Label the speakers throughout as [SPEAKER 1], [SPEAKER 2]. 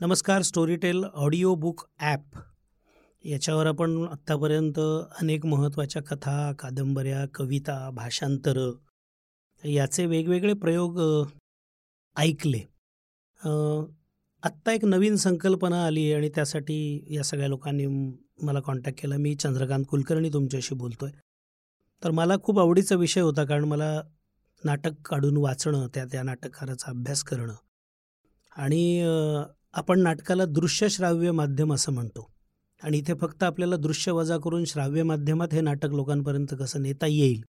[SPEAKER 1] नमस्कार Storytel audio book app याच्यावर आपण आत्तापर्यंत अनेक महत्त्वाच्या कथा कादंबऱ्या कविता भाषांतरं याचे वेगवेगळे प्रयोग ऐकले. आत्ता एक नवीन संकल्पना आली आहे आणि त्यासाठी या सगळ्या लोकांनी मला कॉन्टॅक्ट केला. मी चंद्रकांत कुलकर्णी तुमच्याशी बोलतो आहे तर मला खूप आवडीचा विषय होता कारण मला नाटक काढून वाचणं त्या त्या नाटककाराचा अभ्यास करणं आणि आपण नाटकाला दृश्य श्राव्य माध्यम असं म्हणतो. आणि इथे फक्त आपल्याला दृश्य वजा करून श्राव्य माध्यमात हे नाटक लोकांपर्यंत कसं नेता येईल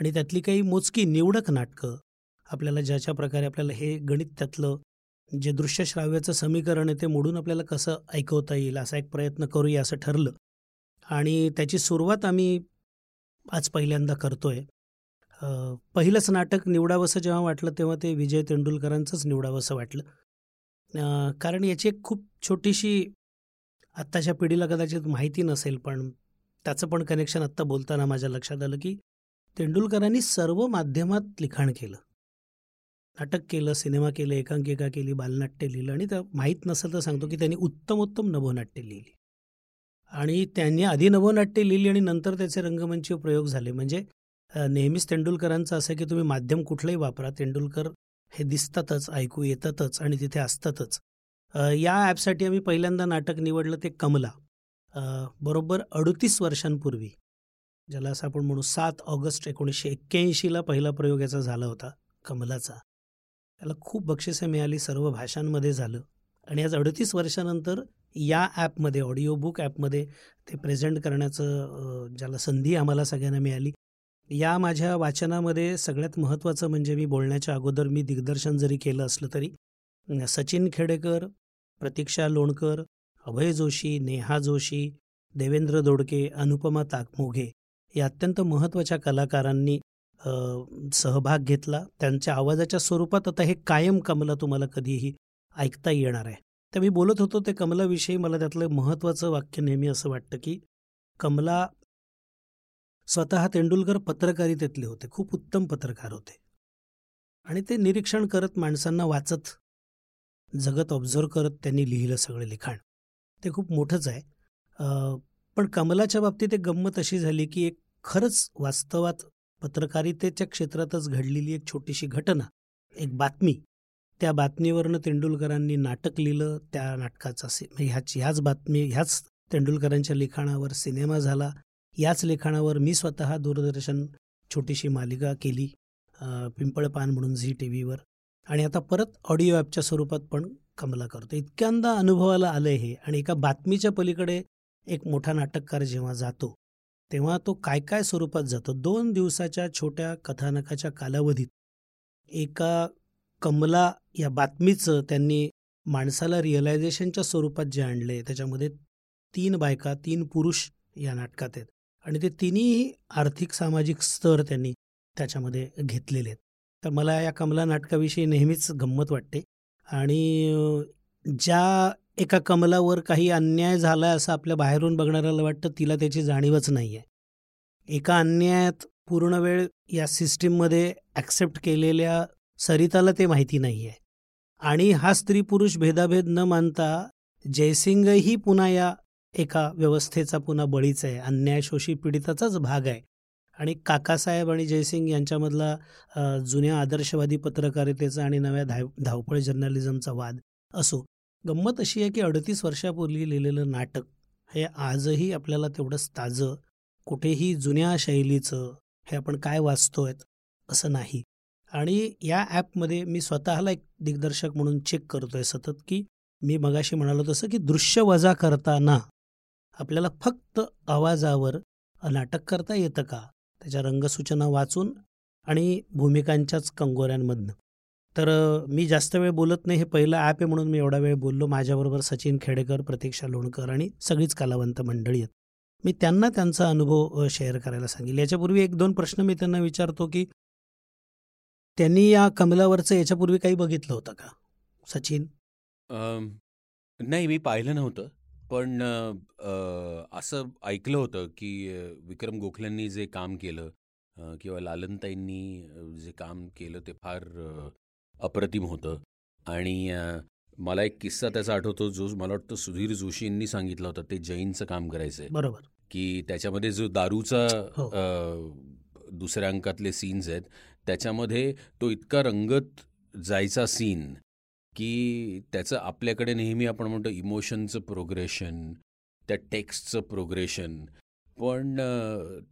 [SPEAKER 1] आणि त्यातली काही मोजकी निवडक नाटकं आपल्याला ज्याच्या प्रकारे आपल्याला हे गणित त्यातलं जे दृश्य श्राव्याचं समीकरण आहे ते मोडून आपल्याला कसं ऐकवता येईल असा एक प्रयत्न करूया असं ठरलं. आणि त्याची सुरुवात आम्ही आज पहिल्यांदा करतोय. पहिलंच नाटक निवडावंसं जेव्हा वाटलं तेव्हा ते विजय तेंडुलकरांचंच निवडावंसं वाटलं. कारण याची एक खूप छोटीशी आत्ताच्या पिढीला कदाचित माहिती नसेल पण त्याचं पण कनेक्शन आत्ता बोलताना माझ्या लक्षात आलं की तेंडुलकरांनी सर्व माध्यमात लिखाण केलं. नाटक केलं सिनेमा केलं एकांकिका केली बालनाट्य लिहिलं आणि त्या माहीत नसेल तर सांगतो की त्यांनी उत्तमोत्तम नभोनाट्य लिहिली. आणि त्यांनी आधी नभोनाट्य लिहिली आणि नंतर त्याचे रंगमंच प्रयोग झाले. म्हणजे नेहमीच तेंडुलकरांचं असं की तुम्ही माध्यम कुठलंही वापरा तेंडुलकर हे दिसतातच ऐकू येतातच आणि तिथे असतातच. या ॲपसाठी आम्ही पहिल्यांदा नाटक निवडलं ते कमला. बरोबर अडतीस वर्षांपूर्वी ज्याला असं आपण म्हणू सात ऑगस्ट एकोणीसशे एक्क्याऐंशीला पहिला प्रयोग याचा झाला होता कमलाचा. त्याला खूप बक्षिसे मिळाली सर्व भाषांमध्ये झालं. आणि आज अडतीस वर्षानंतर या ॲपमध्ये ऑडिओ बुक ॲपमध्ये ते प्रेझेंट करण्याचं ज्याला संधी आम्हाला सगळ्यांना मिळाली या माझ्या वाचनामध्ये सगळ्यात महत्त्वाचं म्हणजे मी बोलण्याच्या अगोदर मी दिग्दर्शन जरी केलं असलं तरी सचिन खेडेकर प्रतीक्षा लोणकर अभय जोशी नेहा जोशी देवेंद्र दोडके अनुपमा ताकमोघे या अत्यंत महत्त्वाच्या कलाकारांनी सहभाग घेतला. त्यांच्या आवाजाच्या स्वरूपात आता हे कायम कमला तुम्हाला कधीही ऐकता येणार आहे. तर मी बोलत होतो ते कमलाविषयी. मला त्यातलं महत्त्वाचं वाक्य नेहमी असं वाटतं की कमला स्वतः तेंडुलकर पत्रकारितेतले होते. खूप उत्तम पत्रकार होते. आणि ते निरीक्षण करत माणसांना वाचत जगत ऑब्झर्व करत त्यांनी लिहिलं सगळं लिखाण. ते खूप मोठंच आहे. पण कमलाच्या बाबतीत एक गंमत अशी झाली की एक खरंच वास्तवात पत्रकारितेच्या क्षेत्रातच घडलेली एक छोटीशी घटना एक बातमी. त्या बातमीवरनं तेंडुलकरांनी नाटक लिहिलं. त्या नाटकाचा सि ह्याच ह्याच बातमी ह्याच तेंडुलकरांच्या लिखाणावर सिनेमा झाला. याच लिखाणावर मी स्वतः दूरदर्शन छोटीशी मालिका केली पिंपळपान म्हणून झी टी व्हीवर आणि आता परत ऑडिओ ॲपच्या स्वरूपात पण कमला करतो. इतक्यांदा अनुभवाला आलं हे आणि एका बातमीच्या पलीकडे एक मोठा नाटककार जेव्हा जातो तेव्हा तो काय काय स्वरूपात जातो? दोन दिवसाच्या छोट्या कथानकाच्या कालावधीत एका कमला या बातमीचं त्यांनी माणसाला रिअलायझेशनच्या स्वरूपात जे आणले त्याच्यामध्ये तीन बायका तीन पुरुष या नाटकात आहेत. आणि ते तिन्ही आर्थिक सामाजिक स्तर त्यांनी त्याच्यामध्ये घेतलेले आहेत. तर मला या कमला नाटकाविषयी नेहमीच गंमत वाटते. आणि ज्या एका कमलावर काही अन्याय झाला असं आपल्या बाहेरून बघणाऱ्याला वाटतं तिला त्याची जाणीवच नाही आहे एका अन्यायात पूर्ण वेळ या सिस्टीममध्ये ॲक्सेप्ट केलेल्या सरिताला ते माहिती नाही आहे आणि हा स्त्री पुरुष भेदाभेद न मानता जयसिंगही पुन्हा या एका व्यवस्थेचा पुन्हा बळीच आहे. अन्याय शोषी पीडिताचाच भाग आहे. आणि काकासाहेब आणि जयसिंग यांच्यामधला जुन्या आदर्शवादी पत्रकारितेचा आणि नव्या धाव धावपळ जर्नलिझमचा वाद असो गंमत अशी आहे की अडतीस वर्षापूर्वी लिहिलेलं नाटक हे आजही आपल्याला तेवढंच ताजं कुठेही जुन्या शैलीचं हे आपण काय वाचतोय असं नाही. आणि या ॲपमध्ये मी स्वतःला एक दिग्दर्शक म्हणून चेक करतोय सतत की मी मगाशी म्हणालो तसं की दृश्य वजा करताना आपल्याला फक्त आवाजावर नाटक करता येतं का? त्याच्या रंगसूचना वाचून आणि भूमिकांच्याच कंगोऱ्यांमधनं. तर मी जास्त वेळ बोलत नाही. हे पहिलं ॲप आहे म्हणून मी एवढा वेळ बोललो. माझ्याबरोबर सचिन खेडेकर प्रतीक्षा लोणकर आणि सगळीच कलावंत मंडळी आहेत. मी त्यांना त्यांचा अनुभव शेअर करायला सांगेल. याच्यापूर्वी एक दोन प्रश्न मी त्यांना विचारतो की त्यांनी या कमलावरचं याच्यापूर्वी काही बघितलं होतं का? सचिन?
[SPEAKER 2] नाही मी पाहिलं नव्हतं. पण असं ऐकलं होतं की विक्रम गोखलेंनी जे काम केलं किंवा लालनताईंनी जे काम केलं ते फार अप्रतिम होतं. आणि मला एक किस्सा त्याचा आठवतो जो मला वाटतं सुधीर जोशींनी सांगितला होता ते जैनचं काम करायचंय.
[SPEAKER 1] बरोबर.
[SPEAKER 2] की त्याच्यामध्ये जो दारूचा
[SPEAKER 1] हो.
[SPEAKER 2] दुसऱ्या अंकातले सीन्स आहेत त्याच्यामध्ये तो इतका रंगत जायचा सीन की त्याचं आपल्याकडे नेहमी आपण म्हणतो इमोशनचं प्रोग्रेशन त्या टेक्स्टचं प्रोग्रेशन. पण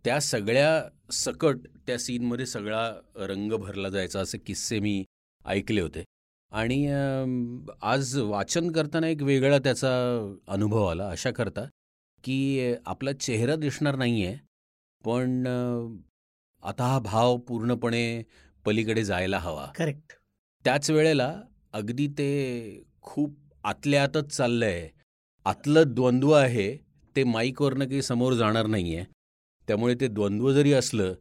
[SPEAKER 2] त्या सगळ्या सकट त्या सीनमध्ये सगळा रंग भरला जायचा असे किस्से मी ऐकले होते. आणि आज वाचन करताना एक वेगळा त्याचा अनुभव आला अशा करता की आपला चेहरा दिसणार नाही आहे पण आता हा भाव पूर्णपणे पलीकडे जायला हवा.
[SPEAKER 1] करेक्ट.
[SPEAKER 2] त्याच वेळेला अगदी ते खूप आतल्या आतच चाललंय. आतलं द्वंद्व आहे ते माईकवरनं काही समोर जाणार नाही आहे त्यामुळे ते द्वंद्व जरी असलं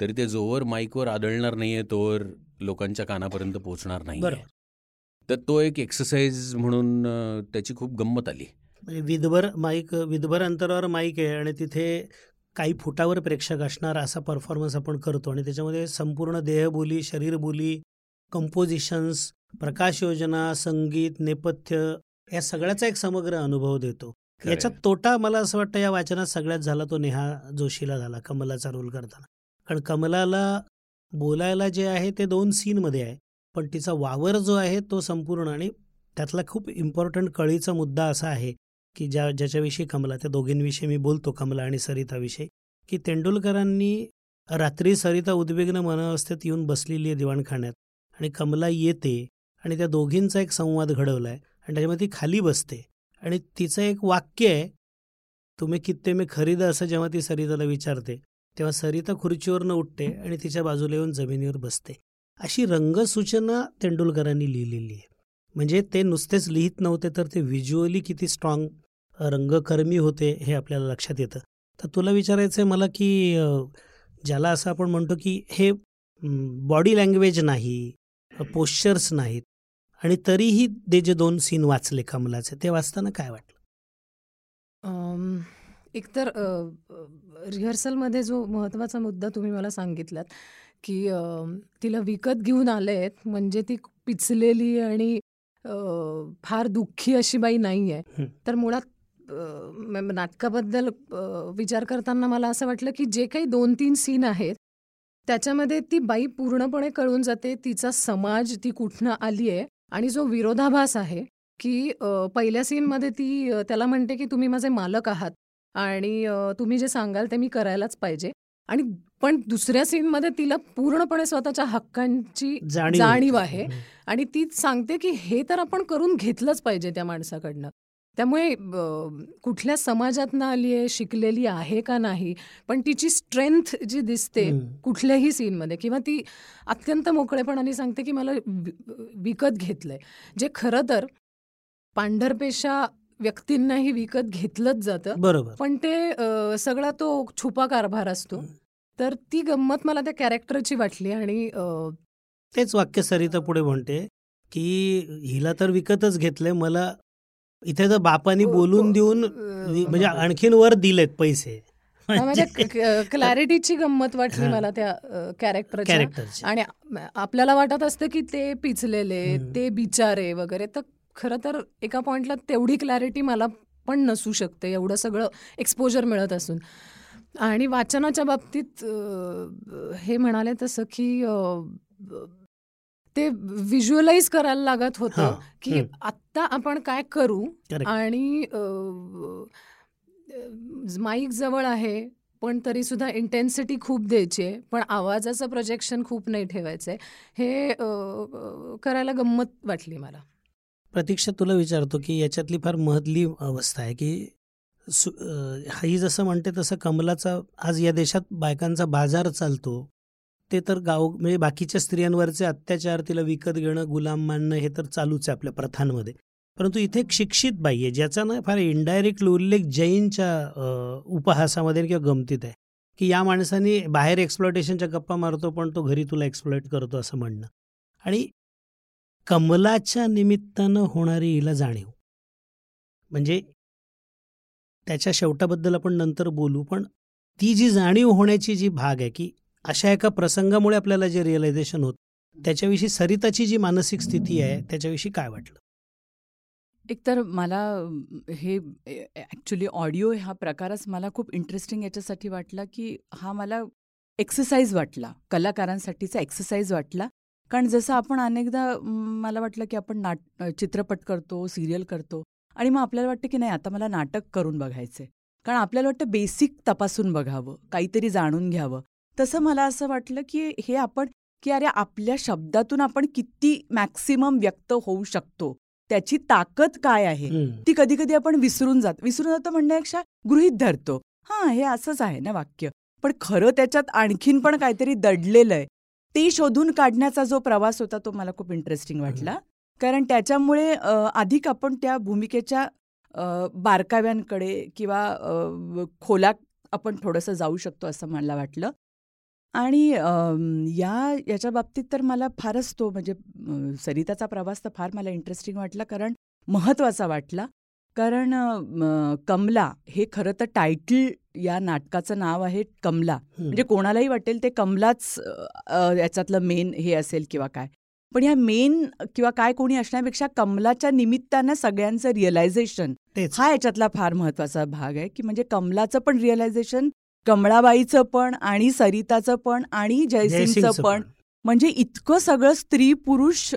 [SPEAKER 2] तरी ते जोवर माईकवर आदळणार नाही आहे तोवर लोकांच्या कानापर्यंत पोचणार नाही तर तो एक एक्सरसाइज म्हणून त्याची खूप गंमत आली.
[SPEAKER 1] म्हणजे विधभर माईक विधभर अंतरावर माईक आहे आणि तिथे काही फुटावर प्रेक्षक असणार असा परफॉर्मन्स आपण करतो. आणि त्याच्यामध्ये संपूर्ण देहबोली शरीरबोली कंपोजिशन्स प्रकाश योजना संगीत नेपथ्य या सगळ्याचा एक समग्र अनुभव देतो. याच्यात तोटा मला असं वाटतं या वाचनात सगळ्यात झाला तो नेहा जोशीला झाला कमलाचा रोल करताना. कारण कमलाला बोलायला जे आहे ते दोन सीनमध्ये आहे. पण तिचा वावर जो आहे तो संपूर्ण आणि त्यातला खूप इम्पॉर्टंट कळीचा मुद्दा असा आहे की ज्या ज्याच्याविषयी कमला त्या दोघींविषयी मी बोलतो कमला आणि सरिताविषयी की तेंडुलकरांनी रात्री सरिता उद्विग्न मनावस्थेत येऊन बसलेली आहे दिवाणखाण्यात आणि कमला येते आणि त्या दोघींचा एक संवाद घडवला आहे आणि त्याच्यामध्ये ती खाली बसते. आणि तिचं एक वाक्य आहे तुम्ही कित्ते मी खरीद असं जेव्हा ती सरिताला विचारते तेव्हा सरिता खुर्चीवरनं उठते आणि तिच्या बाजूला येऊन जमिनीवर बसते. अशी रंगसूचना तेंडुलकरांनी लिहिलेली आहे. म्हणजे ते नुसतेच लिहित नव्हते तर ते व्हिज्युअली किती स्ट्रॉंग रंगकर्मी होते हे आपल्याला लक्षात येतं. तर तुला विचारायचं आहे मला की ज्याला असं आपण म्हणतो की हे बॉडी लँग्वेज नाही पोश्चर्स नाहीत आणि तरीही ते जे दोन सीन वाचले कमलाचे ते वाचताना काय वाटलं?
[SPEAKER 3] एकतर रिहर्सलमध्ये जो महत्त्वाचा मुद्दा तुम्ही मला सांगितलात की तिला विकत घेऊन आलेत म्हणजे ती पिचलेली आणि फार दुःखी अशी बाई नाही आहे. तर मुळात नाटकाबद्दल विचार करताना मला असं वाटलं की जे काही दोन तीन सीन आहेत त्याच्यामध्ये ती बाई पूर्णपणे कळून जाते तिचा समाज ती कुठनं आली आहे आणि जो विरोधाभास आहे की पहिल्या सीनमध्ये ती त्याला म्हणते की तुम्ही माझे मालक आहात आणि तुम्ही जे सांगाल ते मी करायलाच पाहिजे आणि पण दुसऱ्या सीनमध्ये तिला पूर्णपणे स्वतःच्या हक्कांची
[SPEAKER 1] जाणीव.
[SPEAKER 3] आहे. आणि ती सांगते की हे तर आपण करून घेतलंच पाहिजे त्या माणसाकडनं त्यामुळे कुठल्या समाजातनं आली आहे शिकलेली आहे का नाही पण तिची स्ट्रेंथ जी दिसते. कुठल्याही सीनमध्ये किंवा ती अत्यंत मोकळेपणाने सांगते की मला विकत घेतलंय जे खरं तर पांढरपेशा व्यक्तींनाही विकत घेतलंच जातं
[SPEAKER 1] बरोबर
[SPEAKER 3] पण ते सगळा तो छुपा कारभार असतो. तर ती गंमत मला त्या कॅरेक्टरची वाटली आणि
[SPEAKER 1] तेच वाक्य सरिता पुढे म्हणते की हिला तर विकतच घेतलंय मला इथे तर बापानी बोलून देऊन वि- म्हणजे आणखीन वर दिलेत पैसे.
[SPEAKER 3] म्हणजे क्लॅरिटीची गंमत वाटली
[SPEAKER 1] हा.
[SPEAKER 3] मला त्या
[SPEAKER 1] कॅरेक्टरचे
[SPEAKER 3] आणि आपल्याला वाटत असतं की ते पिचलेले. ते बिचारे वगैरे. तर खरं तर एका पॉइंटला तेवढी क्लॅरिटी मला पण नसू शकते एवढं सगळं एक्सपोजर मिळत असून. आणि वाचनाच्या बाबतीत हे म्हणाले तसं की ते व्हिज्युअलाइज करायला लागत होतं. की. आत्ता आपण काय करू. आणि माईक जवळ आहे पण तरी सुद्धा इंटेन्सिटी खूप द्यायची आहे पण आवाजाचं प्रोजेक्शन खूप नाही ठेवायचंय हे करायला गंमत वाटली मला
[SPEAKER 1] प्रतीक्षा तुला विचारतो की याच्यातली फार महत्ली अवस्था आहे की ही जसं म्हणते तसं कमलाचा आज या देशात बायकांचा बाजार चालतो ते तर गाव म्हणजे बाकीच्या स्त्रियांवरचे अत्याचार तिला विकत घेणं गुलाम मानणं हे तर चालूच आहे आपल्या प्रथांमध्ये. परंतु इथे एक शिक्षित बाई आहे ज्याचा ना फार इनडायरेक्ट उल्लेख जैनच्या उपहासामध्ये किंवा गमतीत आहे की या माणसाने बाहेर एक्सप्लॉटेशनच्या गप्पा मारतो पण तो घरी तुला एक्सप्लॉइट करतो असं म्हणणं. आणि कमलाच्या निमित्तानं होणारी हिला जाणीव. म्हणजे त्याच्या शेवटाबद्दल आपण नंतर बोलू पण ती जी जाणीव होण्याची जी भाग आहे की अशा एका प्रसंगामुळे आपल्याला जे रिअलायझेशन होत त्याच्याविषयी सरिताची जी मानसिक स्थिती आहे त्याच्याविषयी काय वाटलं?
[SPEAKER 4] एकतर मला हे ॲक्च्युली ऑडिओ हा प्रकारच मला खूप इंटरेस्टिंग याच्यासाठी वाटला की हा मला एक्सरसाइज वाटला कलाकारांसाठीचा एक्सरसाइज वाटला. कारण जसं आपण अनेकदा मला वाटलं की आपण नाट चित्रपट करतो सिरियल करतो आणि मग आपल्याला वाटतं की नाही आता मला नाटक करून बघायचं कारण आपल्याला वाटतं बेसिक तपासून बघावं काहीतरी जाणून घ्यावं. तसं मला असं वाटलं की हे आपण की अरे आपल्या शब्दातून आपण किती मॅक्सिमम व्यक्त होऊ शकतो. त्याची ताकद काय आहे? ती कधी कधी आपण विसरून जात विसरून जातो म्हणण्यापेक्षा गृहित धरतो. हां हे असंच आहे ना वाक्य. पण खरं त्याच्यात आणखीन पण काहीतरी दडलेलं आहे. ते शोधून काढण्याचा जो प्रवास होता तो मला खूप इंटरेस्टिंग वाटला. कारण त्याच्यामुळे अधिक आपण त्या भूमिकेच्या बारकाव्यांकडे किंवा खोला आपण थोडंसं जाऊ शकतो असं मला वाटलं. आणि या याच्या बाबतीत तर मला फारच तो म्हणजे सरिताचा प्रवास तर फार मला इंटरेस्टिंग वाटला कारण महत्त्वाचा वाटला. कारण कमला हे खरं तर टायटल या नाटकाचं नाव आहे कमला. म्हणजे कोणालाही वाटेल ते कमलाच याच्यातलं मेन हे असेल किंवा काय. पण या मेन किंवा काय कोणी असण्यापेक्षा कमलाच्या निमित्तानं सगळ्यांचं रिअलायझेशन हा याच्यातला फार महत्त्वाचा भाग आहे की म्हणजे कमलाचं पण रिअलायझेशन कमळाबाईचं पण आणि सरिताचं पण आणि जयसिंगचं पण. म्हणजे इतकं सगळं स्त्री पुरुष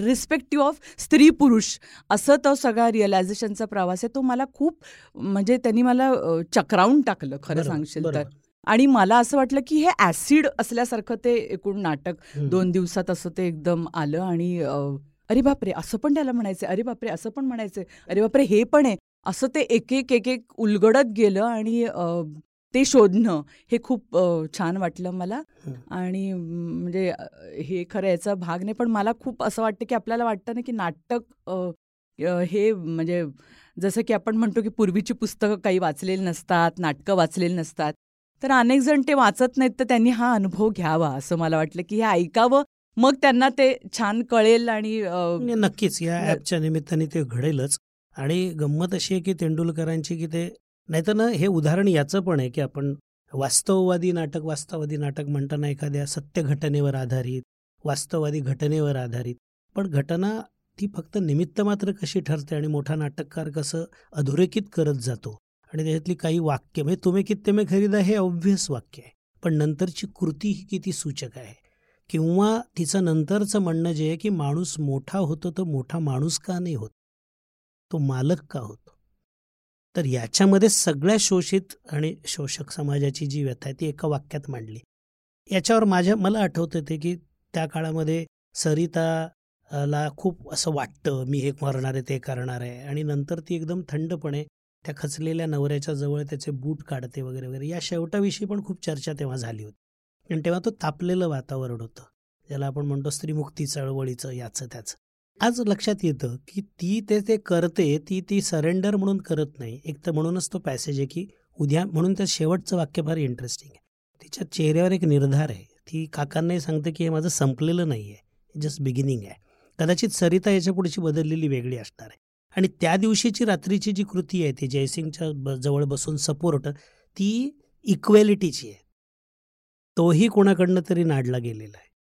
[SPEAKER 4] रिस्पेक्टिव्ह ऑफ स्त्री पुरुष असं तो सगळा रिअलायझेशनचा प्रवास आहे. तो मला खूप म्हणजे त्यांनी मला चक्रावून टाकलं खरं सांगशील तर. आणि मला असं वाटलं की हे ऍसिड असल्यासारखं ते एकूण नाटक दोन दिवसात असं ते एकदम आलं आणि अरे बापरे असं पण त्याला म्हणायचं अरे बापरे असं पण म्हणायचं अरे बापरे हे पण आहे. असं ते एक एक एक एक उलगडत गेलं आणि ते शोधणं हे खूप छान वाटलं मला. आणि म्हणजे हे खरं याचा भाग नाही पण मला खूप असं वाटतं की आपल्याला वाटतं ना की नाटक हे म्हणजे जसं की आपण म्हणतो की पूर्वीची पुस्तकं काही वाचलेली नसतात नाटकं वाचलेली नसतात तर अनेक जण ते वाचत नाहीत तर त्यांनी हा अनुभव घ्यावा असं मला वाटलं की हे ऐकावं मग त्यांना ते छान कळेल आणि
[SPEAKER 1] नक्कीच. या ॲपच्या निमित्ताने ते घडेलच. आणि गंमत अशी आहे की तेंडुलकरांची की ते नाहीतर ना हे उदाहरण याचं पण आहे की आपण वास्तववादी नाटक वास्तववादी नाटक म्हणताना एखाद्या सत्य घटनेवर आधारित वास्तववादी घटनेवर आधारित. पण घटना ती फक्त निमित्त मात्र कशी ठरते आणि मोठा नाटककार कसं अधोरेखित करत जातो आणि त्याच्यातली काही वाक्य म्हणजे तुम्ही कित्ते मे खरीदा हे ऑब्व्हियस वाक्य आहे. पण नंतरची कृती ही किती सूचक आहे? किंवा तिचं नंतरचं म्हणणं जे आहे की माणूस मोठा होतो तर मोठा माणूस का नाही होत? तो मालक का होतो? तर याच्यामध्ये सगळ्या शोषित आणि शोषक समाजाची जी व्यथा आहे ती एका वाक्यात मांडली. याच्यावर माझ्या मला आठवत होते की त्या काळामध्ये सरिता ला खूप असं वाटतं मी हे करणार आहे ते करणार आहे. आणि नंतर ती एकदम थंडपणे त्या खचलेल्या नवऱ्याच्या जवळ त्याचे बूट काढते वगैरे वगैरे या शेवटाविषयी पण खूप चर्चा तेव्हा झाली होती. आणि तेव्हा तो तापलेलं वातावरण होतं. ज्याला आपण म्हणतो स्त्रीमुक्ती चळवळीचं याचं त्याचं. आज लक्षात येतं की ती ते ते करते ती ती सरेंडर म्हणून करत नाही. एक तर म्हणूनच तो पॅसेज आहे की उद्या म्हणून त्या शेवटचं वाक्य फार इंटरेस्टिंग आहे. तिच्या चेहऱ्यावर एक निर्धार आहे. ती काकांनाही सांगते की हे माझं संपलेलं नाही आहे जस्ट बिगिनिंग आहे. कदाचित सरिता याच्या पुढची बदललेली वेगळी असणार आहे. आणि त्या दिवशीची रात्रीची जी कृती आहे ती जयसिंगच्या जवळ बसून सपोर्ट ती इक्वॅलिटीची आहे. तोही कोणाकडनं तरी नाडला गेलेला आहे.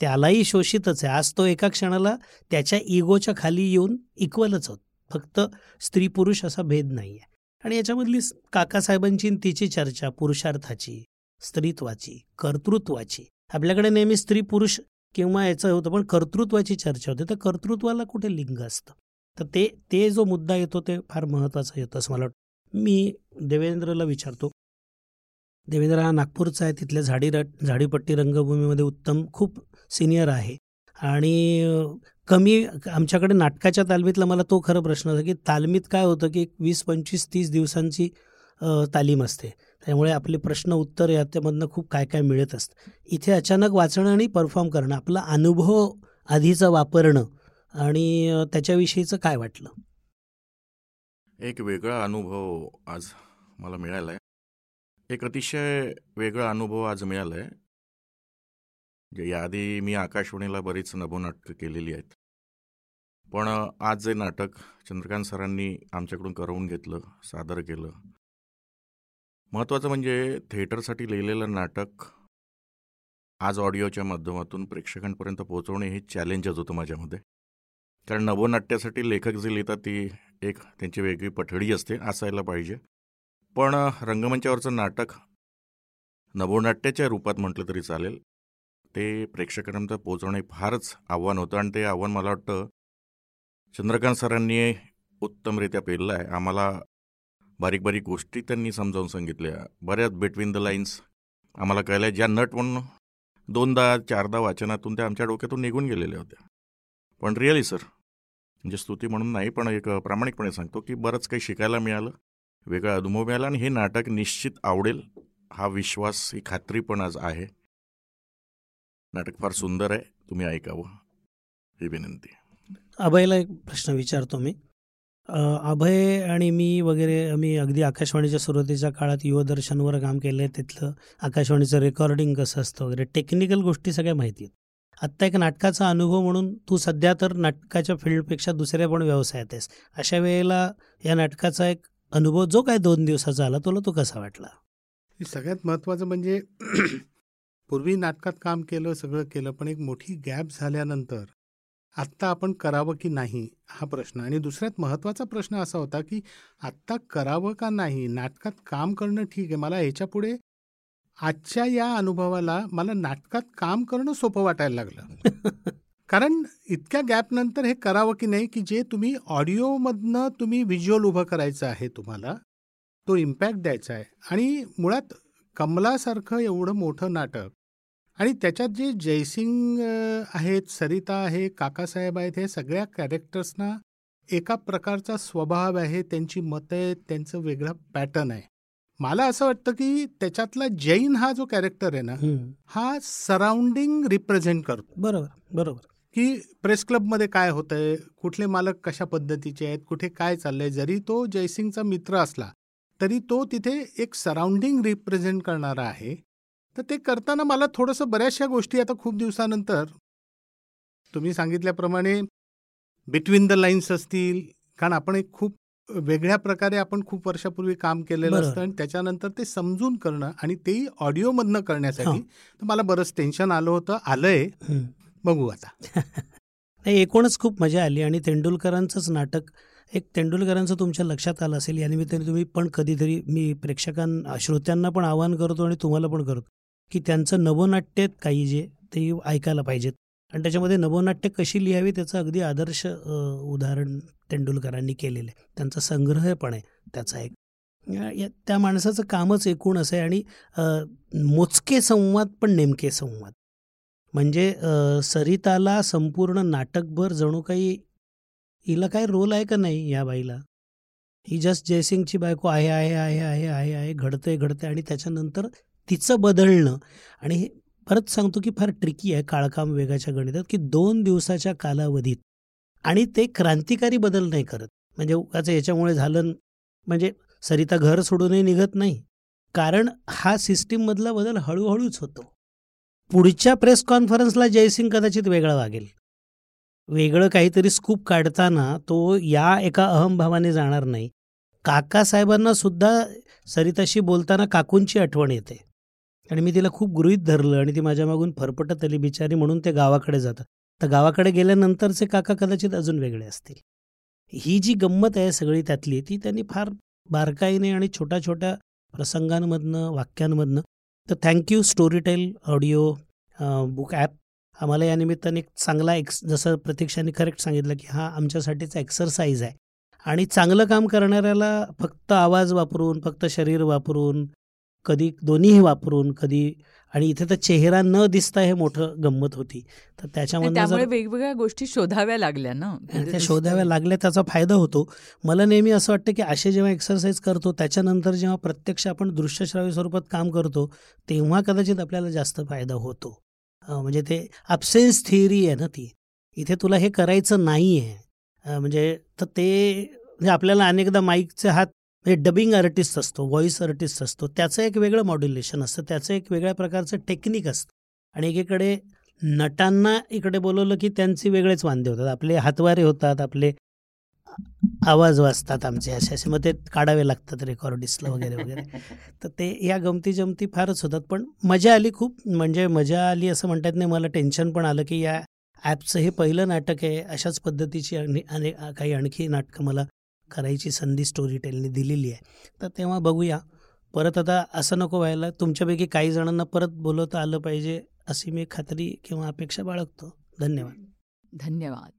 [SPEAKER 1] त्यालाही शोषितच आहे. आज तो एका क्षणाला त्याच्या इगोच्या खाली येऊन इक्वलच होत. फक्त स्त्री पुरुष असा भेद नाही आहे. आणि याच्यामधली काकासाहेबांची तिची चर्चा पुरुषार्थाची स्त्रीत्वाची कर्तृत्वाची. आपल्याकडे नेहमी स्त्री पुरुष किंवा याचं होतं पण कर्तृत्वाची चर्चा होते. तर कर्तृत्वाला कुठे लिंग असतं? तर ते ते जो मुद्दा येतो ते फार महत्त्वाचा येतो असं मला वाटतं. मी देवेंद्रला विचारतो देवेंद्र हा नागपूरचा आहे तिथल्या झाडी झाडीपट्टी रंगभूमीमध्ये उत्तम खूप सिनियर आहे. आणि कमी आमच्याकडे नाटकाच्या तालमीतला मला तो खरं प्रश्न होता की तालमीत काय होतं की एक वीस पंचवीस तीस दिवसांची तालीम असते. त्यामुळे आपले प्रश्न उत्तर याच्यामधनं खूप काय काय मिळत असतं. इथे अचानक वाचणं आणि परफॉर्म करणं आपला अनुभव आधीचा वापरणं आणि त्याच्याविषयीचं काय वाटलं?
[SPEAKER 5] एक वेगळा अनुभव आज मला मिळाला आहे एक अतिशय वेगळा अनुभव आज मिळाला आहे म्हणजे याआधी मी आकाशवाणीला बरीच नभोनाटकं केलेली आहेत. पण आज जे नाटक चंद्रकांत सरांनी आमच्याकडून करवून घेतलं सादर केलं महत्त्वाचं म्हणजे थिएटरसाठी लिहिलेलं नाटक आज ऑडिओच्या माध्यमातून प्रेक्षकांपर्यंत पोहोचवणे हे चॅलेंजच होतं माझ्यामध्ये. कारण नवनाट्यासाठी लेखक जे लिहितात ती एक त्यांची वेगळी पठडी असते असायला पाहिजे. पण रंगमंचावरचं नाटक नवोनाट्याच्या रूपात म्हटलं तरी चालेल. ते प्रेक्षकांपर्यंत पोहोचवणं हे फारच आव्हान होतं आणि ते आव्हान मला वाटतं चंद्रकांत सरांनी उत्तमरित्या पेरलं आहे. आम्हाला बारीक बारीक गोष्टी त्यांनी समजावून सांगितल्या. बऱ्याच बिटवीन द लाईन्स आम्हाला कळल्या ज्या नट म्हणून दोनदा चारदा वाचनातून त्या आमच्या डोक्यातून निघून गेलेल्या होत्या. पण रिअली सर म्हणजे स्तुती म्हणून नाही पण एक प्रामाणिकपणे सांगतो की बरंच काही शिकायला मिळालं. वेगळा अनुभव मिळाला आणि हे नाटक निश्चित आवडेल हा विश्वास ही खात्री पण आज आहे. नाटक फार सुंदर आहे तुम्ही ऐकावं. ही विनंती.
[SPEAKER 1] अभयला एक प्रश्न विचारतो मी. अभय आणि मी वगैरे आम्ही अगदी आकाशवाणीच्या सुरुवातीच्या काळात युवदर्शनवर काम केलं आहे तिथलं आकाशवाणीचं रेकॉर्डिंग कसं असतं वगैरे टेक्निकल गोष्टी सगळ्या माहिती आहेत. आत्ता एक नाटकाचा अनुभव म्हणून तू सध्या तर नाटकाच्या फील्डपेक्षा दुसऱ्या पण व्यवसायात आहेस. अशा वेळेला या नाटकाचा एक अनुभव जो काय दोन दिवसाचा आला तुला तो कसा वाटला?
[SPEAKER 6] सगळ्यात महत्त्वाचं म्हणजे पूर्वी नाटकात काम केलं सगळं केलं पण एक मोठी गॅप झाल्यानंतर आत्ता आपण करावं की नाही हा प्रश्न. आणि दुसऱ्यात महत्त्वाचा प्रश्न असा होता की आत्ता करावं का नाही नाटकात काम करणं ठीक आहे. मला ह्याच्यापुढे आजच्या या अनुभवाला मला नाटकात काम करणं सोपं वाटायला लागलं. कारण इतक्या गॅपनंतर हे करावं की नाही की जे तुम्ही ऑडिओमधनं तुम्ही व्हिज्युअल उभं करायचं आहे तुम्हाला तो इम्पॅक्ट द्यायचा आहे. आणि मुळात कमलासारखं एवढं मोठं नाटक आणि त्याच्यात जे जयसिंग आहेत सरिता आहे काकासाहेब आहेत हे सगळ्या कॅरेक्टर्सना एका प्रकारचा स्वभाव आहे त्यांची मतं आहेत त्यांचं वेगळं पॅटर्न आहे. मला असं वाटतं की त्याच्यातला जैन हा जो कॅरेक्टर आहे ना हा सराउंडिंग रिप्रेझेंट करतो.
[SPEAKER 1] बरोबर बरोबर.
[SPEAKER 6] की प्रेस क्लबमध्ये काय होतंय? कुठले मालक कशा पद्धतीचे आहेत? कुठे काय चाललंय? जरी तो जयसिंगचा मित्र असला तरी तो तिथे एक सराउंडिंग रिप्रेझेंट करणारा आहे. तर ते करताना मला थोडंसं बऱ्याचशा गोष्टी आता खूप दिवसानंतर तुम्ही सांगितल्याप्रमाणे बिटवीन द लाईन्स असतील. कारण आपण एक खूप वेगळ्या प्रकारे आपण खूप वर्षापूर्वी काम केलेलं असतं आणि त्याच्यानंतर ते समजून करणं आणि तेही ऑडिओमधनं करण्यासाठी तर मला बरंच टेन्शन आलं होतं आलंय. बघू आता.
[SPEAKER 1] नाही एकूणच खूप मजा आली आणि तेंडुलकरांचंच नाटक एक तेंडुलकरांचं तुमच्या लक्षात आलं असेल या निमित्ताने तुम्ही पण कधीतरी मी प्रेक्षकांना श्रोत्यांना पण आवाहन करतो आणि तुम्हाला पण करतो की त्यांचं नवनाट्य काही जे ते ऐकायला पाहिजेत. आणि त्याच्यामध्ये नवनाट्य कशी लिहावी त्याचं अगदी आदर्श उदाहरण तेंडुलकरांनी केलेलं आहे. त्यांचा संग्रह पण आहे त्याचा एक. त्या माणसाचं कामच एकूण असं आहे आणि मोजके संवाद पण नेमके संवाद. म्हणजे सरिताला संपूर्ण नाटकभर जणू काही हिला काय रोल आहे का नाही या बाईला? ही जस्ट जयसिंगची बायको आहे आहे आहे आहे आहे आहे घडतंय घडतंय आणि त्याच्यानंतर तिचं बदलणं. आणि हे परत सांगतो की फार ट्रिकी आहे काळकाम वेगाच्या गणितात की दोन दिवसाच्या कालावधीत आणि ते क्रांतिकारी बदल नाही करत. म्हणजे उगाचं याच्यामुळे झालं म्हणजे सरिता घर सोडूनही निघत नाही. कारण हा सिस्टीममधला बदल हळूहळूच होतो. पुढच्या प्रेस कॉन्फरन्सला जयसिंग कदाचित वेगळा वागेल. वेगळं काहीतरी स्कूप काढताना तो या एका अहमभावाने जाणार नाही. काकासाहेबांना सुद्धा सरिताशी बोलताना काकूंची आठवण येते. आणि मी तिला खूप गृहित धरलं आणि ती माझ्या मागून फरफटत आली बिचारी म्हणून ते गावाकडे जातात. तर गावाकडे गेल्यानंतरचे काका कदाचित अजून वेगळे असतील. ही जी गंमत आहे सगळी त्यातली ती त्यांनी फार बारकाईने आणि छोट्या छोट्या प्रसंगांमधनं वाक्यांमधनं तर thank you Storytel audio book app आम्हाला या निमित्ताने एक चांगला एक्स जसं प्रतीक्षाने करेक्ट सांगितलं की हा आमच्यासाठीचा एक्सरसाइज आहे. आणि चांगलं काम करणाऱ्याला फक्त आवाज वापरून फक्त शरीर वापरून कधी दोन्हीही वापरून कधी आणि इथे तर चेहरा न दिसता हे मोठं गंमत होती. तर
[SPEAKER 4] त्याच्यामध्ये वेगवेगळ्या गोष्टी शोधाव्या लागल्या ना?
[SPEAKER 1] त्या शोधाव्या लागल्या त्याचा फायदा होतो. मला नेहमी असं वाटतं की असे जेव्हा एक्सरसाइज करतो त्याच्यानंतर जेव्हा प्रत्यक्ष आपण दृश्यश्राव्य स्वरूपात काम करतो तेव्हा कदाचित आपल्याला जास्त फायदा होतो. म्हणजे ते अबसेन्स थिअरी आहे ना ती. इथे तुला हे करायचं नाही आहे म्हणजे तर ते म्हणजे आपल्याला अनेकदा माईकचे हात म्हणजे डबिंग आर्टिस्ट असतो व्हॉइस आर्टिस्ट असतो त्याचं एक वेगळं मॉड्युलेशन असतं त्याचं एक वेगळ्या प्रकारचं टेक्निक असतं. आणि एकीकडे नटांना इकडे बोलवलं की त्यांचे वेगळेच वांदे होतात. आपले हातवारे होतात आपले आवाज वाजतात आमचे असे असे. मग ते काढावे लागतात रेकॉर्डिस्टला वगैरे वगैरे. तर ते या गमती जमती फारच होतात. पण मजा आली खूप. म्हणजे मजा आली असं म्हणतात नाही मला टेन्शन पण आलं की या ॲपचं हे पहिलं नाटक आहे अशाच पद्धतीची आणि काही आणखी नाटकं मला करायची संधी स्टोरी टेलने दिलेली आहे. तर तेव्हा बघूया. परत आता असं नको व्हायला तुमच्यापैकी काही जणांना परत बोलवता आलं पाहिजे अशी मी खात्री किंवा अपेक्षा बाळगतो. धन्यवाद.
[SPEAKER 4] धन्यवाद.